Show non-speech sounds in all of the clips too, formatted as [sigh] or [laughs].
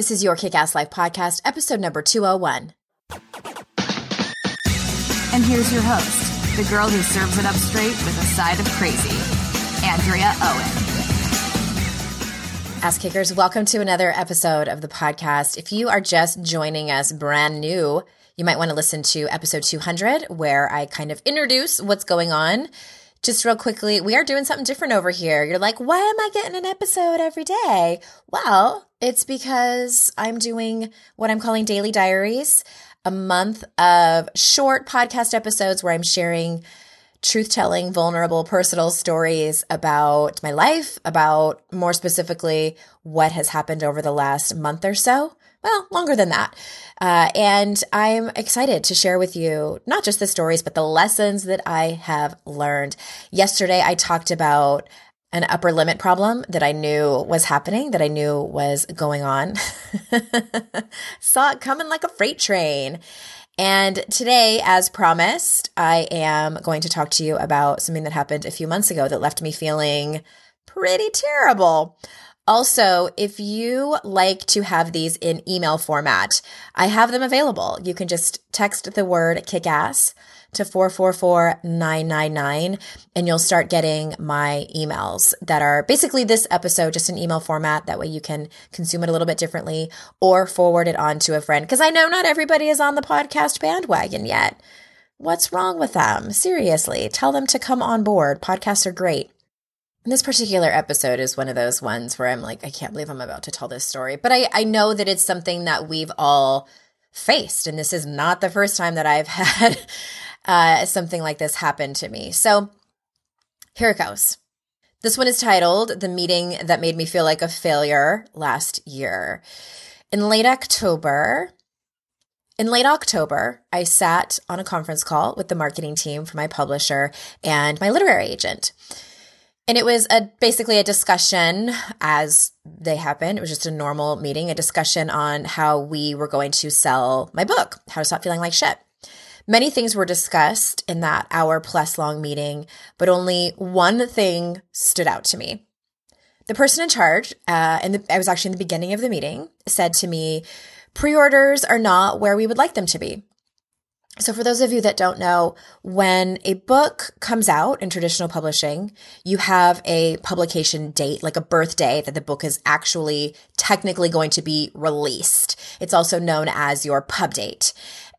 This is your Kick Ass Life podcast, episode number 201. And here's your host, the girl who serves it up straight with a side of crazy, Andrea Owen. Ass Kickers, welcome to another episode of the podcast. If you are just joining us brand new, you might want to listen to episode 200, where I kind of introduce what's going on just real quickly, we are doing something different over here. You're like, why am I getting an episode every day? Well, it's because I'm doing what I'm calling daily diaries, a month of short podcast episodes where I'm sharing truth telling, vulnerable, personal stories about my life, about more specifically what has happened over the last month or so well, longer than that. Uh, and I'm excited to share with you not just the stories, but the lessons that I have learned. Yesterday, I talked about an upper limit problem that I knew was happening, that I knew was going on. [laughs] Saw it coming like a freight train. And today, as promised, I am going to talk to you about something that happened a few months ago that left me feeling pretty terrible. Also, if you like to have these in email format, I have them available. You can just text the word kickass to 444999 and you'll start getting my emails that are basically this episode just in email format that way you can consume it a little bit differently or forward it on to a friend because I know not everybody is on the podcast bandwagon yet. What's wrong with them? Seriously, tell them to come on board. Podcasts are great. This particular episode is one of those ones where I'm like, I can't believe I'm about to tell this story. But I, I know that it's something that we've all faced. And this is not the first time that I've [laughs] had uh, something like this happen to me. So here it goes. This one is titled The Meeting That Made Me Feel Like a Failure Last Year. In late October, in late October, I sat on a conference call with the marketing team for my publisher and my literary agent. And it was a basically a discussion as they happened. It was just a normal meeting, a discussion on how we were going to sell my book, How to Stop Feeling Like Shit. Many things were discussed in that hour plus long meeting, but only one thing stood out to me. The person in charge, uh, and I was actually in the beginning of the meeting, said to me, pre orders are not where we would like them to be. So, for those of you that don't know, when a book comes out in traditional publishing, you have a publication date, like a birthday that the book is actually technically going to be released. It's also known as your pub date.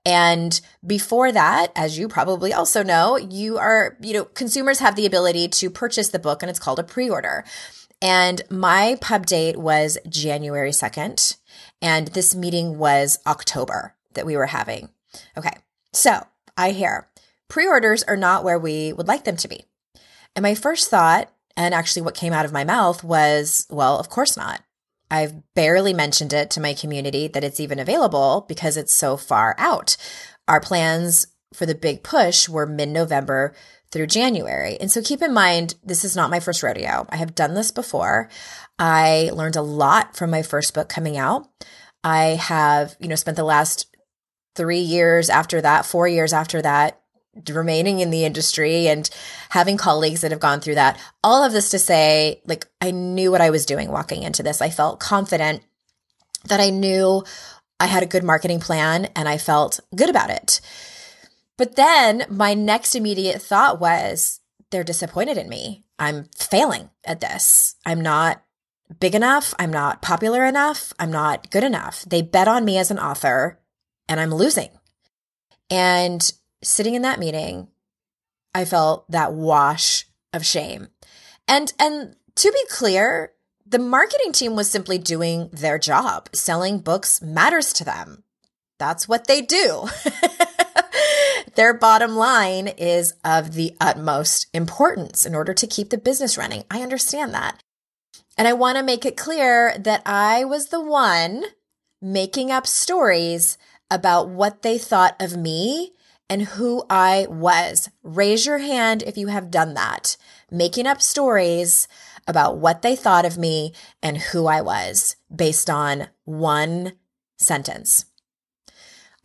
And before that, as you probably also know, you are, you know, consumers have the ability to purchase the book and it's called a pre order. And my pub date was January 2nd. And this meeting was October that we were having. Okay. So I hear pre orders are not where we would like them to be. And my first thought, and actually what came out of my mouth was, well, of course not. I've barely mentioned it to my community that it's even available because it's so far out. Our plans for the big push were mid November through January. And so keep in mind, this is not my first rodeo. I have done this before. I learned a lot from my first book coming out. I have, you know, spent the last three years after that, four years after that, remaining in the industry and having colleagues that have gone through that. All of this to say, like, I knew what I was doing walking into this. I felt confident that I knew I had a good marketing plan and I felt good about it. But then my next immediate thought was, they're disappointed in me. I'm failing at this. I'm not big enough. I'm not popular enough. I'm not good enough. They bet on me as an author and I'm losing. And sitting in that meeting, I felt that wash of shame. And and to be clear, the marketing team was simply doing their job. Selling books matters to them. That's what they do. [laughs] their bottom line is of the utmost importance in order to keep the business running. I understand that. And I want to make it clear that I was the one making up stories about what they thought of me and who I was. Raise your hand if you have done that, making up stories about what they thought of me and who I was based on one sentence.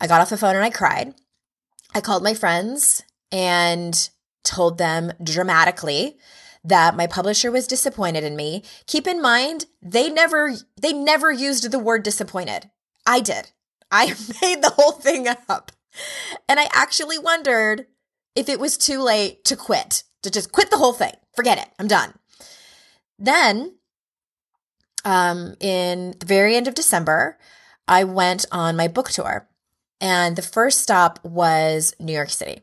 I got off the phone and I cried. I called my friends and told them dramatically that my publisher was disappointed in me. Keep in mind, they never they never used the word disappointed. I did. I [laughs] made the whole thing up. And I actually wondered if it was too late to quit, to just quit the whole thing. Forget it. I'm done. Then, um, in the very end of December, I went on my book tour. And the first stop was New York City.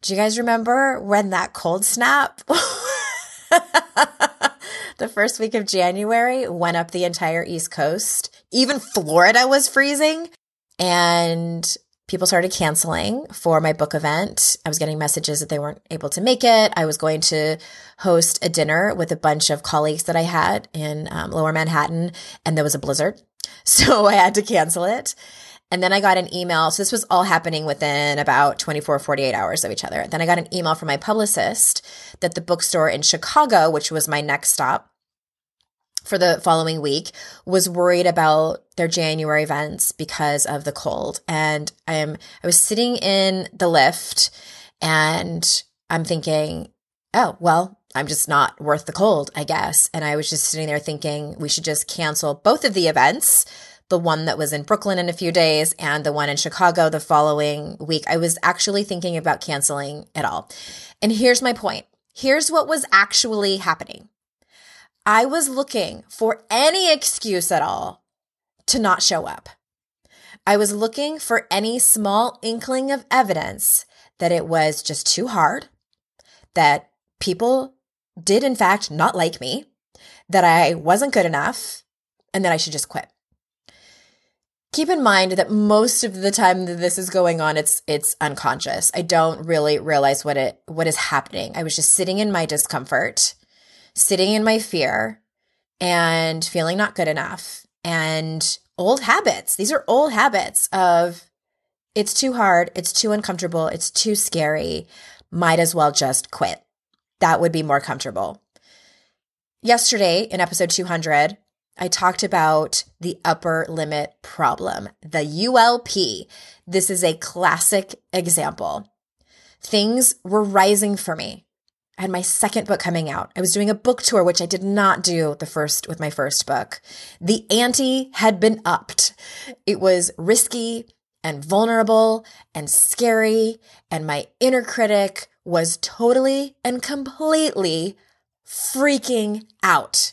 Do you guys remember when that cold snap? [laughs] the first week of January went up the entire East Coast. Even Florida was freezing. And people started canceling for my book event. I was getting messages that they weren't able to make it. I was going to host a dinner with a bunch of colleagues that I had in um, lower Manhattan, and there was a blizzard. [laughs] So I had to cancel it. And then I got an email. So this was all happening within about 24, 48 hours of each other. Then I got an email from my publicist that the bookstore in Chicago, which was my next stop for the following week, was worried about their January events because of the cold. And I'm, I was sitting in the Lyft and I'm thinking, oh, well, I'm just not worth the cold, I guess. And I was just sitting there thinking we should just cancel both of the events the one that was in Brooklyn in a few days and the one in Chicago the following week. I was actually thinking about canceling it all. And here's my point. Here's what was actually happening. I was looking for any excuse at all to not show up. I was looking for any small inkling of evidence that it was just too hard, that people did in fact not like me, that I wasn't good enough, and that I should just quit keep in mind that most of the time that this is going on it's it's unconscious. I don't really realize what it what is happening. I was just sitting in my discomfort sitting in my fear and feeling not good enough. And old habits these are old habits of it's too hard it's too uncomfortable it's too scary might as well just quit. That would be more comfortable. Yesterday in episode 200 I talked about the upper limit problem, the ULP. This is a classic example. Things were rising for me. I had my second book coming out. I was doing a book tour, which I did not do the first with my first book. The ante had been upped. It was risky and vulnerable and scary. And my inner critic was totally and completely freaking out.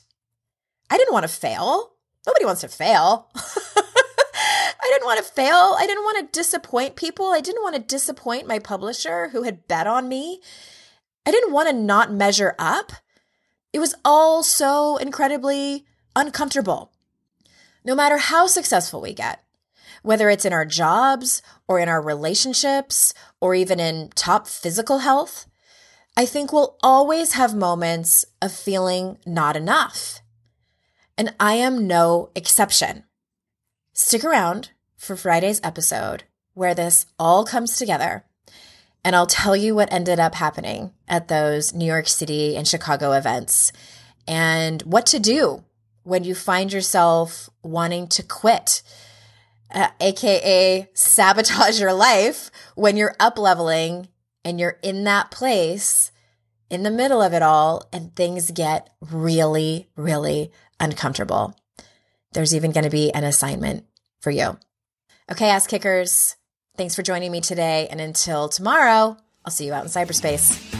I didn't want to fail. Nobody wants to fail. [laughs] I didn't want to fail. I didn't want to disappoint people. I didn't want to disappoint my publisher who had bet on me. I didn't want to not measure up. It was all so incredibly uncomfortable. No matter how successful we get, whether it's in our jobs or in our relationships or even in top physical health, I think we'll always have moments of feeling not enough and I am no exception. Stick around for Friday's episode where this all comes together, and I'll tell you what ended up happening at those New York City and Chicago events and what to do when you find yourself wanting to quit. Uh, aka sabotage your life when you're up leveling and you're in that place in the middle of it all and things get really, really uncomfortable. There's even going to be an assignment for you. Okay, ass kickers, thanks for joining me today. And until tomorrow, I'll see you out in cyberspace.